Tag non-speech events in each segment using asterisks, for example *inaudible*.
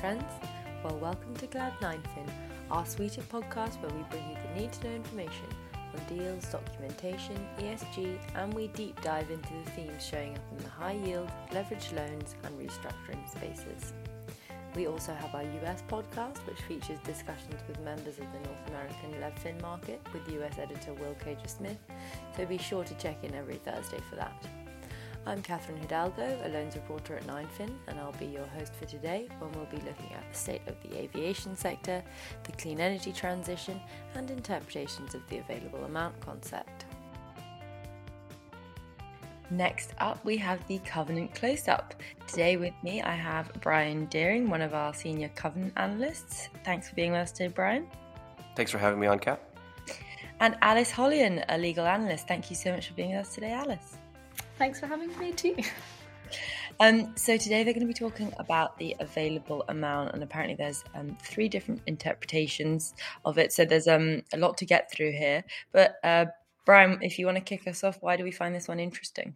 trends? Well, welcome to Cloud9fin, our suite of podcasts where we bring you the need to know information on deals, documentation, ESG, and we deep dive into the themes showing up in the high yield, leveraged loans, and restructuring spaces. We also have our US podcast, which features discussions with members of the North American LevFin market with US editor Will Caiger-Smith, so be sure to check in every Thursday for that. I'm Catherine Hidalgo, a loans reporter at 9fin, and I'll be your host for today when we'll be looking at the state of the aviation sector, the clean energy transition, and interpretations of the available amount concept. Next up, we have the Covenant Close Up. Today with me, I have Brian Deering, one of our senior Covenant analysts. Thanks for being with us today, Brian. Thanks for having me on, Kat. And Alice Hollian, a legal analyst. Thank you so much for being with us today, Alice. Thanks for having me too. Um, so today they're going to be talking about the available amount, and apparently there's um, three different interpretations of it. So there's um, a lot to get through here. But uh, Brian, if you want to kick us off, why do we find this one interesting?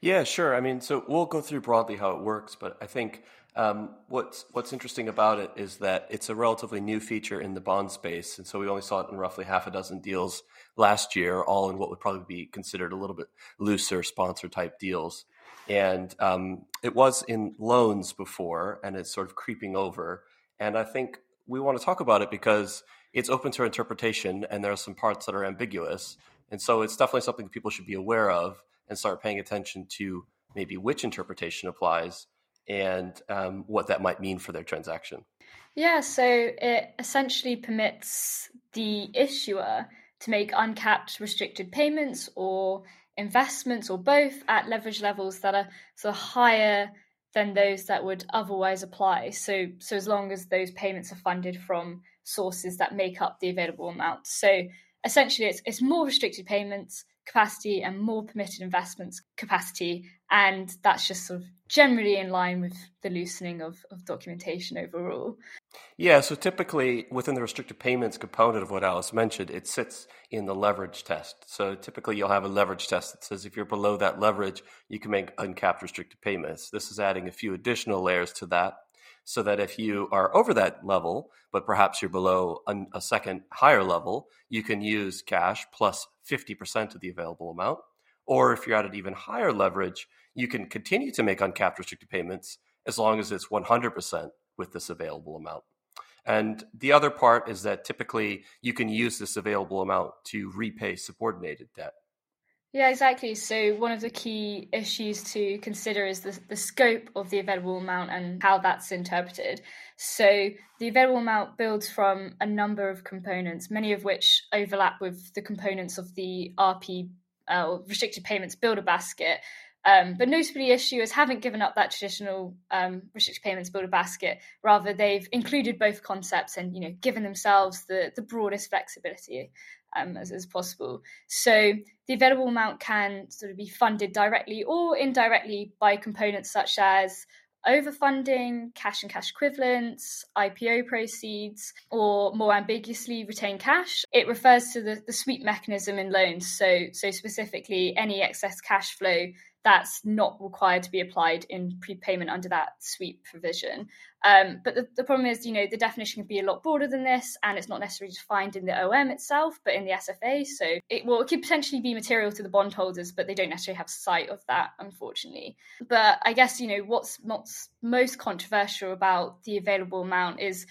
Yeah, sure. I mean, so we'll go through broadly how it works, but I think um, what's what's interesting about it is that it's a relatively new feature in the bond space, and so we only saw it in roughly half a dozen deals last year, all in what would probably be considered a little bit looser sponsor type deals. And um, it was in loans before, and it's sort of creeping over. And I think we want to talk about it because it's open to interpretation, and there are some parts that are ambiguous. And so it's definitely something people should be aware of and start paying attention to maybe which interpretation applies and um, what that might mean for their transaction. Yeah, so it essentially permits the issuer to make uncapped restricted payments or investments or both at leverage levels that are sort of higher than those that would otherwise apply. So, so as long as those payments are funded from sources that make up the available amount. So essentially, it's, it's more restricted payments capacity and more permitted investments capacity. And that's just sort of generally in line with the loosening of, of documentation overall. Yeah, so typically within the restricted payments component of what Alice mentioned, it sits in the leverage test. So typically you'll have a leverage test that says if you're below that leverage, you can make uncapped restricted payments. This is adding a few additional layers to that so that if you are over that level, but perhaps you're below a second higher level, you can use cash plus 50% of the available amount. Or if you're at an even higher leverage, you can continue to make uncapped restricted payments as long as it's 100% with this available amount. And the other part is that typically you can use this available amount to repay subordinated debt. Yeah, exactly. So, one of the key issues to consider is the, the scope of the available amount and how that's interpreted. So, the available amount builds from a number of components, many of which overlap with the components of the RP uh, restricted payments builder basket. Um, but notably, issuers haven't given up that traditional um, restricted payments builder basket. Rather, they've included both concepts and you know given themselves the the broadest flexibility um, as, as possible. So the available amount can sort of be funded directly or indirectly by components such as overfunding, cash and cash equivalents, IPO proceeds, or more ambiguously, retained cash. It refers to the, the sweep mechanism in loans. So, so specifically, any excess cash flow that's not required to be applied in prepayment under that sweep provision. Um, but the, the, problem is, you know, the definition can be a lot broader than this, and it's not necessarily defined in the OM itself, but in the SFA. So it well, it could potentially be material to the bondholders, but they don't necessarily have sight of that, unfortunately. But I guess you know what's, what's most controversial about the available amount is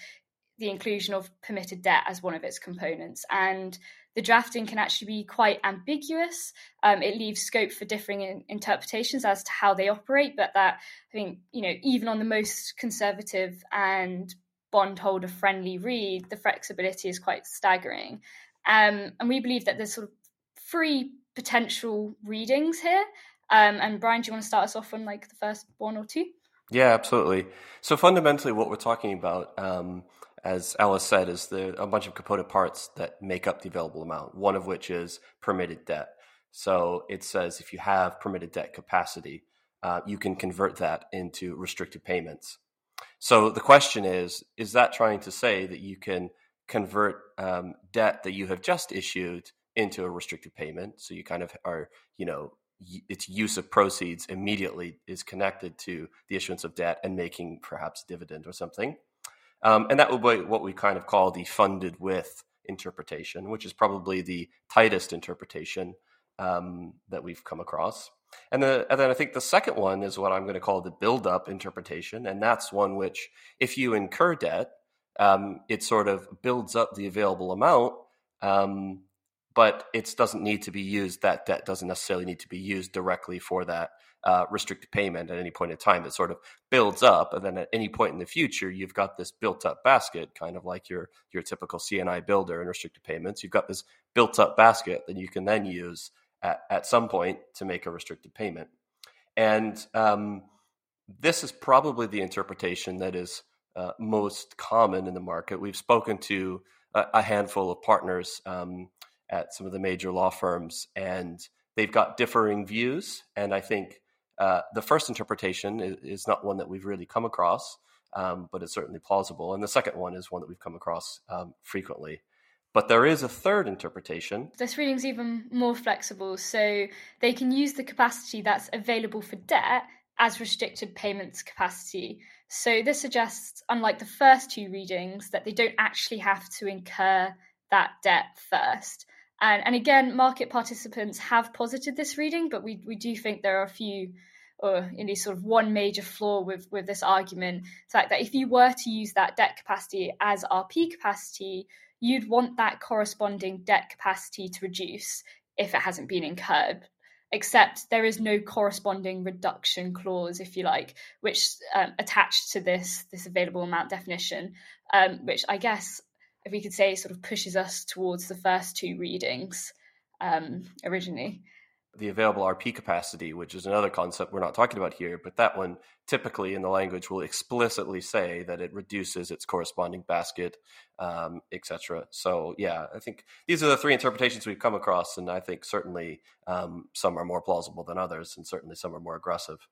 the inclusion of permitted debt as one of its components, and the drafting can actually be quite ambiguous. Um, it leaves scope for differing in, interpretations as to how they operate, but that I think you know even on the most conservative and bondholder friendly read, the flexibility is quite staggering. Um, and we believe that there's sort of three potential readings here. Um, and Brian, do you want to start us off on like the first one or two? Yeah, absolutely. So fundamentally, what we're talking about um, as Alice said, is the, a bunch of component parts that make up the available amount, one of which is permitted debt. So it says if you have permitted debt capacity, uh, you can convert that into restricted payments. So the question is is that trying to say that you can convert um, debt that you have just issued into a restricted payment? So you kind of are, you know, its use of proceeds immediately is connected to the issuance of debt and making perhaps dividend or something. Um, and that would be what we kind of call the funded with interpretation, which is probably the tightest interpretation um, that we've come across. And, the, and then I think the second one is what I'm going to call the build up interpretation. And that's one which, if you incur debt, um, it sort of builds up the available amount, um, but it doesn't need to be used. That debt doesn't necessarily need to be used directly for that uh, restricted payment at any point in time. that sort of builds up, and then at any point in the future, you've got this built-up basket, kind of like your your typical CNI builder and restricted payments. You've got this built-up basket that you can then use at, at some point to make a restricted payment. And um, this is probably the interpretation that is uh, most common in the market. We've spoken to a, a handful of partners um, at some of the major law firms, and they've got differing views. And I think uh, the first interpretation is, is, not one that we've really come across, um, but it's certainly plausible. And the second one is one that we've come across um, frequently. But there is a third interpretation. This reading's even more flexible, so they can use the capacity that's available for debt as restricted payments capacity. So this suggests, unlike the first two readings, that they don't actually have to incur that debt first. And, and again, market participants have posited this reading, but we, we do think there are a few or in this sort of one major flaw with with this argument, the fact that if you were to use that debt capacity as RP capacity, you'd want that corresponding debt capacity to reduce if it hasn't been incurred. Except there is no corresponding reduction clause, if you like, which um, attached to this this available amount definition, um, which I guess if we could say sort of pushes us towards the first two readings um, originally the available RP capacity, which is another concept we're not talking about here, but that one typically in the language will explicitly say that it reduces its corresponding basket, um, etc. So, yeah, I think these are the three interpretations we've come across, and I think certainly um, some are more plausible than others, and certainly some are more aggressive.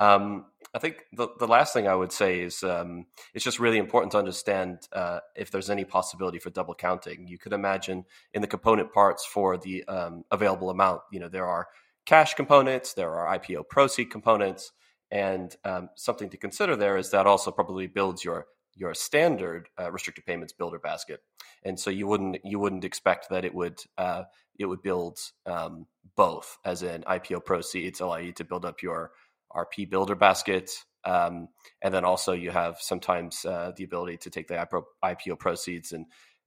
Um, I think the, the last thing I would say is um, it's just really important to understand uh, if there's any possibility for double counting. You could imagine in the component parts for the um, available amount, you know, there are cash components, there are IPO proceed components, and um, something to consider there is that also probably builds your your standard uh, restricted payments builder basket, and so you wouldn't you wouldn't expect that it would uh, it would build um, both, as in IPO proceeds allow you to build up your RP Builder Basket. Um, and then also you have sometimes uh, the ability to take the IPO proceeds and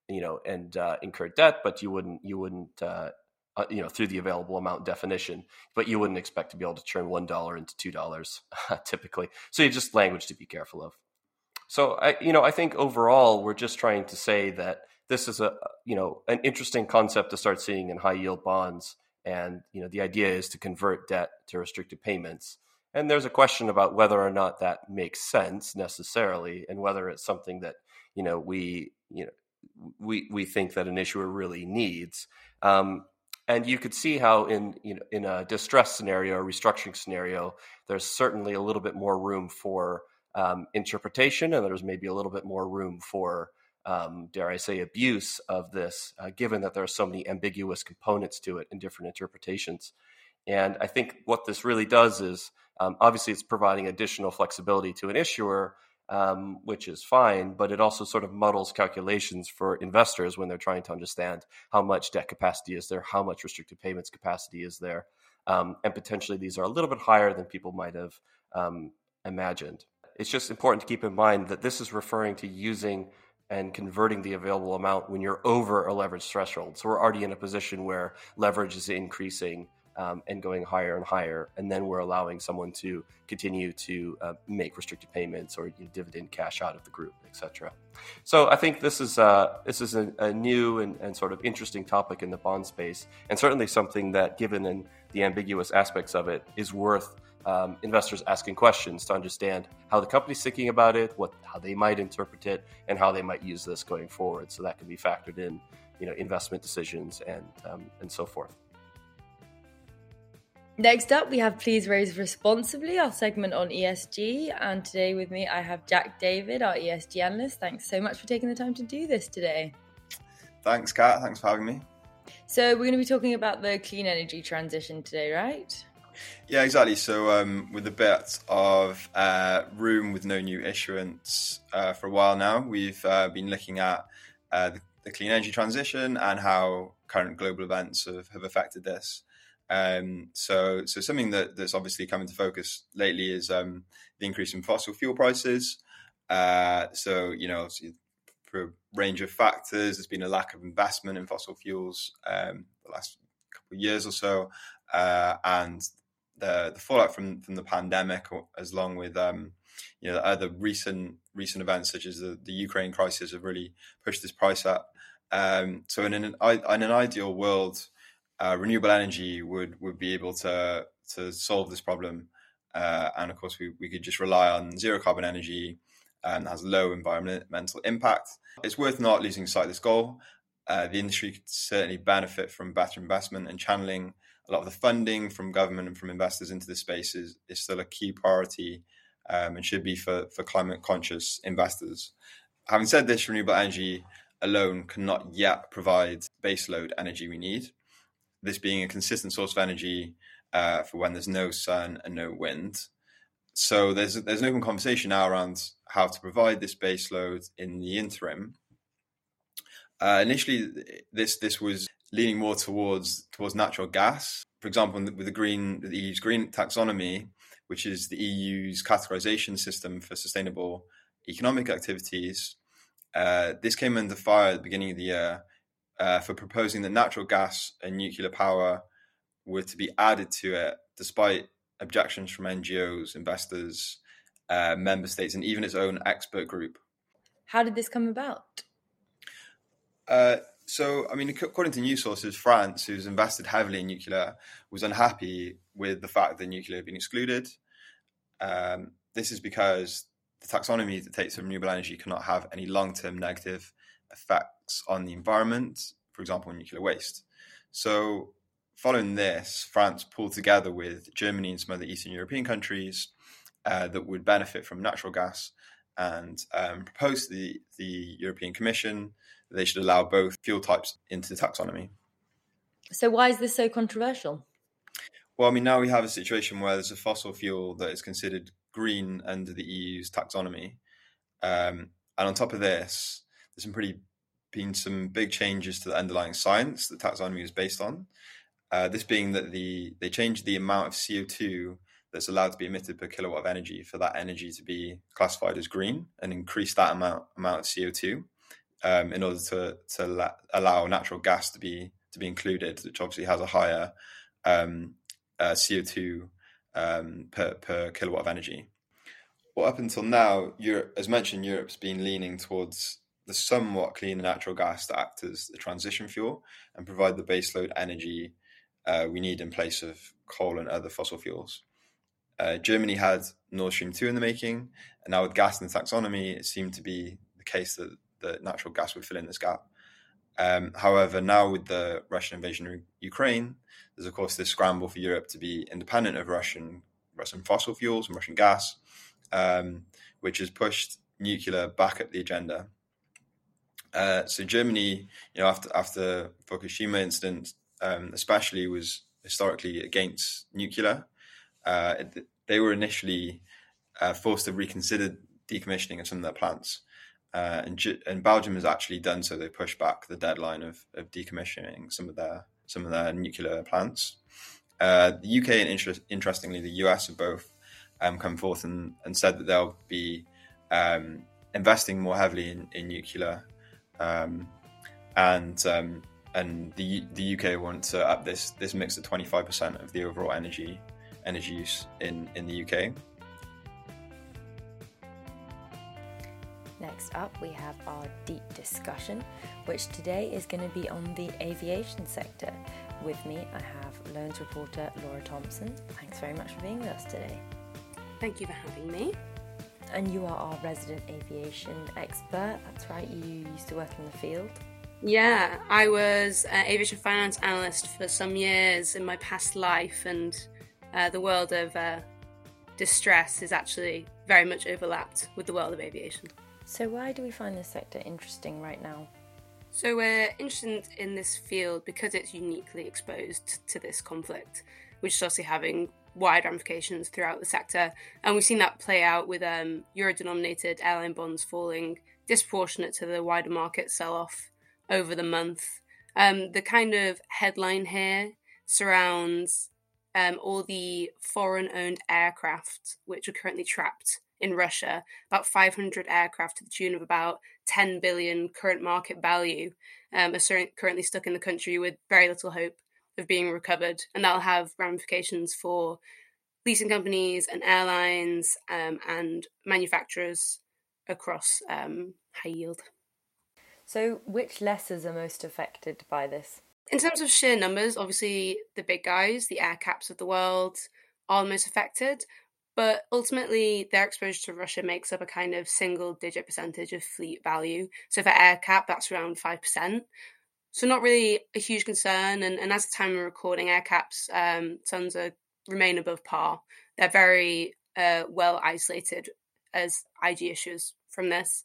you know and uh, incur debt, but you wouldn't you wouldn't uh, uh, you know through the available amount definition, but you wouldn't expect to be able to turn one dollar into two dollars *laughs* typically. So you just language to be careful of. So I you know I think overall we're just trying to say that this is a you know an interesting concept to start seeing in high yield bonds, and you know the idea is to convert debt to restricted payments and there's a question about whether or not that makes sense necessarily, and whether it's something that you know we you know we we think that an issuer really needs. Um, and you could see how in you know in a distress scenario, a restructuring scenario, there's certainly a little bit more room for um, interpretation, and there's maybe a little bit more room for um, dare I say, abuse of this, uh, given that there are so many ambiguous components to it in different interpretations. And I think what this really does is um, obviously it's providing additional flexibility to an issuer, um, which is fine, but it also sort of muddles calculations for investors when they're trying to understand how much debt capacity is there, how much restricted payments capacity is there. Um, and potentially these are a little bit higher than people might have um, imagined. It's just important to keep in mind that this is referring to using and converting the available amount when you're over a leverage threshold. So we're already in a position where leverage is increasing um, and going higher and higher. And then we're allowing someone to continue to uh, make restricted payments or you know, dividend cash out of the group, etc. So I think this is uh, this is a, a new and, and, sort of interesting topic in the bond space, and certainly something that, given the ambiguous aspects of it, is worth. Um, investors asking questions to understand how the company's thinking about it, what how they might interpret it, and how they might use this going forward. So that can be factored in, you know, investment decisions and um, and so forth. Next up, we have Please Raise Responsibly, our segment on ESG. And today with me, I have Jack David, our ESG analyst. Thanks so much for taking the time to do this today. Thanks, Kat. Thanks for having me. So, we're going to be talking about the clean energy transition today, right? Yeah, exactly. So, um, with a bit of uh, room with no new issuance uh, for a while now, we've uh, been looking at uh, the, the, clean energy transition and how current global events have, have affected this. Um, so, so something that, that's obviously come into focus lately is um, the increase in fossil fuel prices. Uh, so, you know, for a range of factors, there's been a lack of investment in fossil fuels um, the last couple of years or so, uh, and the the fallout from from the pandemic, as long with um, you know other recent recent events such as the, the Ukraine crisis, have really pushed this price up. Um, so, in an in an ideal world, uh, renewable energy would would be able to to solve this problem. Uh, and of course, we, we could just rely on zero carbon energy and um, has low environmental impact. It's worth not losing sight of this goal. Uh, the industry could certainly benefit from better investment and channeling a lot of the funding from government and from investors into this space is, is still a key priority um, and should be for, for climate conscious investors. Having said this, renewable energy alone cannot yet provide baseload energy we need this being a consistent source of energy uh, for when there's no sun and no wind. So there's there's an open conversation now around how to provide this base load in the interim. Uh, initially, this this was leaning more towards towards natural gas. For example, with the green the EU's green taxonomy, which is the EU's categorization system for sustainable economic activities, uh, this came under fire at the beginning of the year uh, for proposing that natural gas and nuclear power were to be added to it, despite objections from NGOs, investors, uh, member states, and even its own expert group. How did this come about? Uh, so, I mean, according to news sources, France, who's invested heavily in nuclear, was unhappy with the fact that nuclear had been excluded. Um, this is because the taxonomy that takes renewable energy cannot have any long term negative effects on the environment, for example, nuclear waste. So, following this, France pulled together with Germany and some other Eastern European countries uh, that would benefit from natural gas and um, proposed to the, the European Commission that they should allow both fuel types into the taxonomy. So, why is this so controversial? Well, I mean, now we have a situation where there's a fossil fuel that is considered green under the EU's taxonomy. Um, and on top of this, there's some pretty been some big changes to the underlying science that taxonomy is based on. Uh, this being that the they changed the amount of CO2 that's allowed to be emitted per kilowatt of energy for that energy to be classified as green and increase that amount amount of CO2 um, in order to to la- allow natural gas to be to be included, which obviously has a higher um, uh, CO2 um, per per kilowatt of energy. Well, up until now, Europe, as mentioned, Europe's been leaning towards the somewhat cleaner natural gas to act as the transition fuel and provide the baseload energy uh, we need in place of coal and other fossil fuels. Uh, Germany had Nord Stream 2 in the making, and now with gas in the taxonomy, it seemed to be the case that, the natural gas would fill in this gap. Um, however, now with the Russian invasion of Ukraine, there's of course this scramble for Europe to be independent of Russian Russian fossil fuels and Russian gas, um, which has pushed nuclear back up the agenda uh, so Germany, you know, after after Fukushima incident, um, especially was historically against nuclear. Uh, they were initially uh, forced to reconsider decommissioning of some of their plants, uh, and, and Belgium has actually done so. They pushed back the deadline of, of decommissioning some of their some of their nuclear plants. Uh, the UK and inter- interestingly, the US have both um, come forth and, and said that they'll be um, investing more heavily in, in nuclear um, and um, and the the UK want to up this this mix to 25% of the overall energy energy use in in the UK. Next up, we have our deep discussion, which today is going to be on the aviation sector. With me, I have Learns reporter Laura Thompson. Thanks very much for being with us today. Thank you for having me. And you are our resident aviation expert. That's right, you used to work in the field. Yeah, I was an aviation finance analyst for some years in my past life, and uh, the world of uh, distress is actually very much overlapped with the world of aviation. So, why do we find this sector interesting right now? So we're interested in this field because it's uniquely exposed to this conflict, which is obviously having wide ramifications throughout the sector. And we've seen that play out with um, euro denominated airline bonds falling disproportionate to the wider market sell off over the month. Um, the kind of headline here surrounds um, all the foreign owned aircraft which are currently trapped in Russia, about 500 aircraft to the tune of about 10 billion current market value, um, are currently stuck in the country with very little hope of being recovered. And that'll have ramifications for leasing companies and airlines um, and manufacturers across um, high yield. So, which lessors are most affected by this? In terms of sheer numbers, obviously the big guys, the AerCaps of the world, are the most affected. But ultimately, their exposure to Russia makes up a kind of single digit percentage of fleet value. So for AerCap, that's around 5%. So not really a huge concern. And, and as the time of recording, AerCap's um, tons are, remain above par. They're very uh, well isolated as IG issues from this.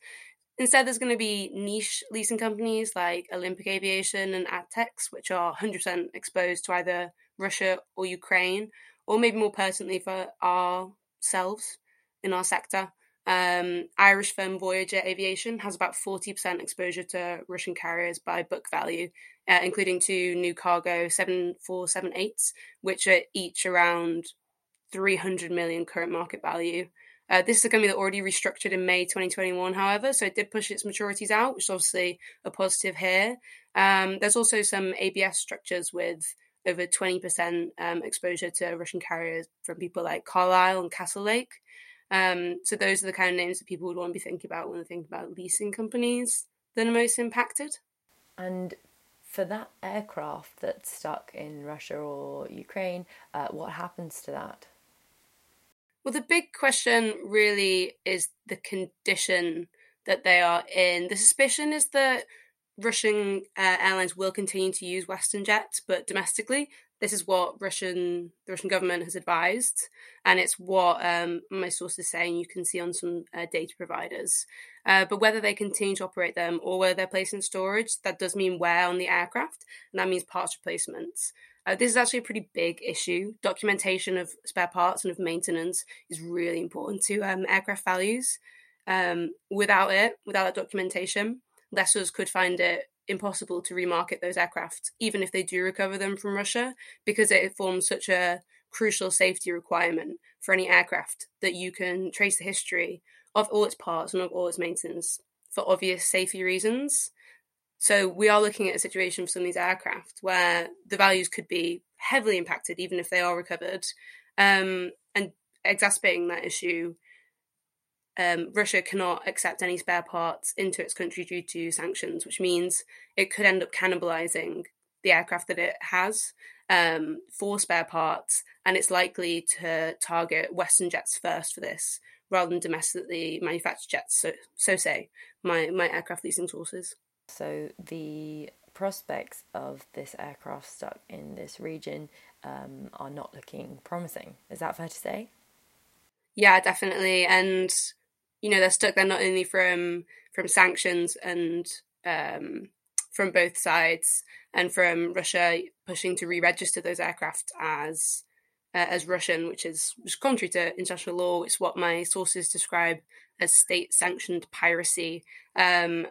Instead, there's going to be niche leasing companies like Olympic Aviation and Atex, which are 100% exposed to either Russia or Ukraine, or maybe more pertinently for ourselves in our sector. Um, Irish firm Voyager Aviation has about 40% exposure to Russian carriers by book value, uh, including two new cargo 7478s, which are each around 300 million current market value. Uh, this is a company that already restructured in May 2021, however, so it did push its maturities out, which is obviously a positive here. Um, there's also some ABS structures with over 20% um, exposure to Russian carriers from people like Carlyle and Castlelake. Um, so those are the kind of names that people would want to be thinking about when they think about leasing companies that are most impacted. And for that aircraft that's stuck in Russia or Ukraine, uh, what happens to that? Well, the big question really is the condition that they are in. The suspicion is that Russian uh, airlines will continue to use Western jets, but domestically, this is what Russian the Russian government has advised, and it's what um, my sources saying you can see on some uh, data providers. Uh, but whether they continue to operate them or whether they're placed in storage, that does mean wear on the aircraft, and that means parts replacements. Uh, this is actually a pretty big issue. Documentation of spare parts and of maintenance is really important to um, aircraft values. Um, without it, without that documentation, lessors could find it impossible to remarket those aircraft, even if they do recover them from Russia, because it forms such a crucial safety requirement for any aircraft that you can trace the history of all its parts and of all its maintenance for obvious safety reasons. So we are looking at a situation for some of these aircraft where the values could be heavily impacted, even if they are recovered. Um, and exacerbating that issue, um, Russia cannot accept any spare parts into its country due to sanctions, which means it could end up cannibalizing the aircraft that it has um, for spare parts, and it's likely to target Western jets first for this rather than domestically manufactured jets. So, so say my my aircraft leasing sources. So the prospects of this aircraft stuck in this region um, are not looking promising. Is that fair to say? Yeah, definitely. And you know they're stuck there not only from from sanctions and um, from both sides, and from Russia pushing to re-register those aircraft as uh, as Russian, which is, which contrary to international law. It's what my sources describe as state-sanctioned piracy. Um,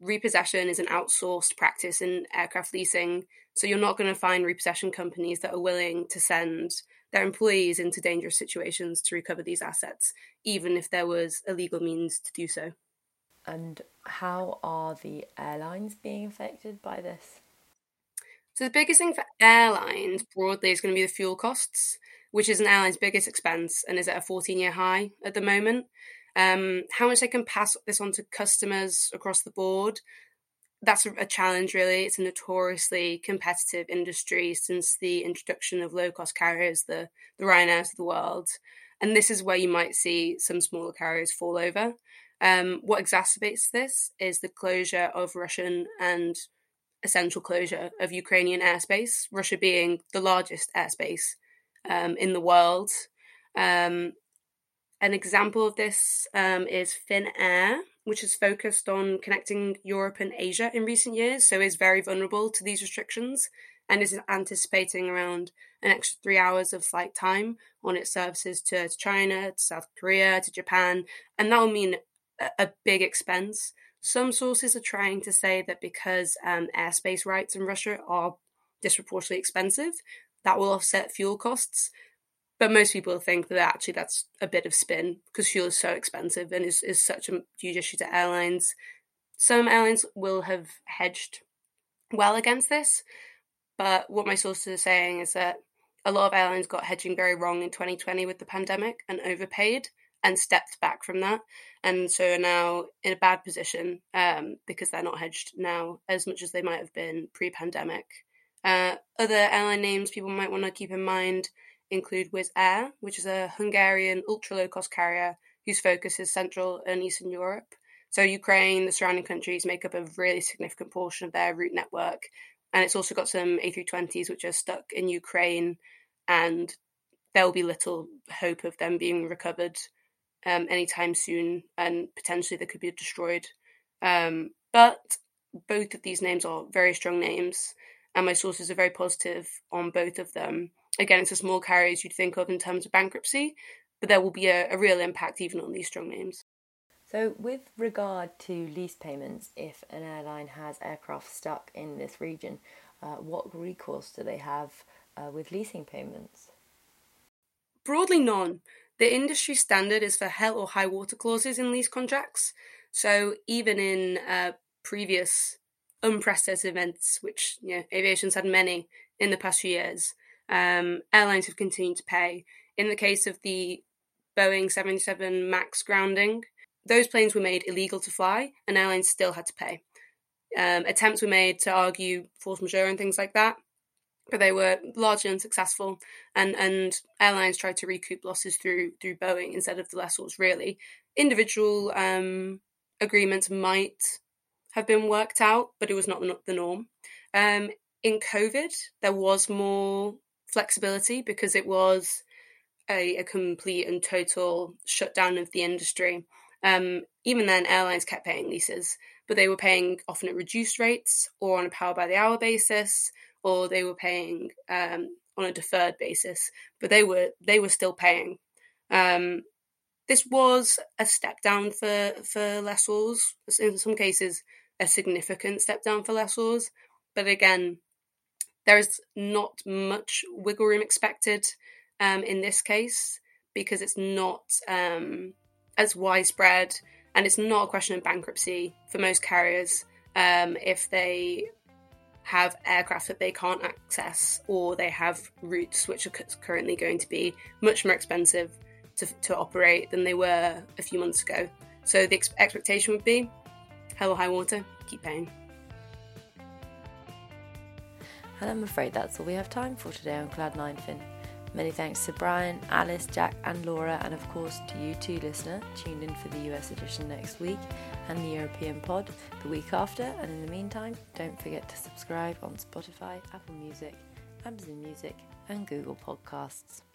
repossession is an outsourced practice in aircraft leasing. So you're not going to find repossession companies that are willing to send their employees into dangerous situations to recover these assets, even if there was a legal means to do so. And how are the airlines being affected by this? So the biggest thing for airlines broadly is going to be the fuel costs, which is an airline's biggest expense and is at a 14-year high at the moment. Um, how much they can pass this on to customers across the board, that's a challenge, really. It's a notoriously competitive industry since the introduction of low cost carriers, the, the Ryanairs of the world. And this is where you might see some smaller carriers fall over. Um, what exacerbates this is the closure of Russian and essential closure of Ukrainian airspace, Russia being the largest airspace um, in the world. Um, an example of this um, is Finnair, which has focused on connecting Europe and Asia in recent years, so is very vulnerable to these restrictions and is anticipating around an extra three hours of flight time on its services to, China, to South Korea, to Japan, and that will mean a, a, big expense. Some sources are trying to say that because um, airspace rights in Russia are disproportionately expensive, that will offset fuel costs. But most people think that actually that's a bit of spin because fuel is so expensive and is, is such a huge issue to airlines. Some airlines will have hedged well against this, but what my sources are saying is that a lot of airlines got hedging very wrong in 2020 with the pandemic and overpaid and stepped back from that. And so are now in a bad position um, because they're not hedged now as much as they might have been pre pandemic. Uh, other airline names people might want to keep in mind include Wizz Air, which is a Hungarian ultra low cost carrier whose focus is Central and Eastern Europe. So, Ukraine, the surrounding countries make up a really significant portion of their route network, and it's also got some A320s which are stuck in Ukraine, and there will be little hope of them being recovered um, anytime soon, and potentially they could be destroyed. Um, but both of these names are very strong names, and my sources are very positive on both of them. Again, it's a small carriers you'd think of in terms of bankruptcy, but there will be a, a real impact even on these strong names. So, with regard to lease payments, if an airline has aircraft stuck in this region, uh, what recourse do they have uh, with leasing payments? Broadly, none. The industry standard is for hell or high water clauses in lease contracts. So, even in uh, previous unprecedented events, which you know, aviation's had many in the past few years, um, airlines have continued to pay. In the case of the Boeing 77 MAX grounding, those planes were made illegal to fly, and airlines still had to pay. Um, attempts were made to argue force majeure and things like that, but they were largely unsuccessful. And and airlines tried to recoup losses through through Boeing instead of the lessors. Really, individual um, agreements might have been worked out, but it was not the norm. Um, in COVID, there was more flexibility because it was a, a complete and total shutdown of the industry. Um, even then, airlines kept paying leases, but they were paying often at reduced rates or on a power by the hour basis, or they were paying um, on a deferred basis. But they were they were still paying. Um, this was a step down for for lessors. In some cases, a significant step down for lessors. But again, there is not much wiggle room expected um, in this case because it's not um, as widespread and it's not a question of bankruptcy for most carriers um, if they have aircraft that they can't access or they have routes which are currently going to be much more expensive to, to operate than they were a few months ago. So the ex- expectation would be hell or high water, keep paying. And I'm afraid that's all we have time for today on Cloud9 Fin. Many thanks to Brian, Alice, Jack, and Laura, and of course to you too, listener, tuned in for the US edition next week and the European pod the week after. And in the meantime, don't forget to subscribe on Spotify, Apple Music, Amazon Music, and Google Podcasts.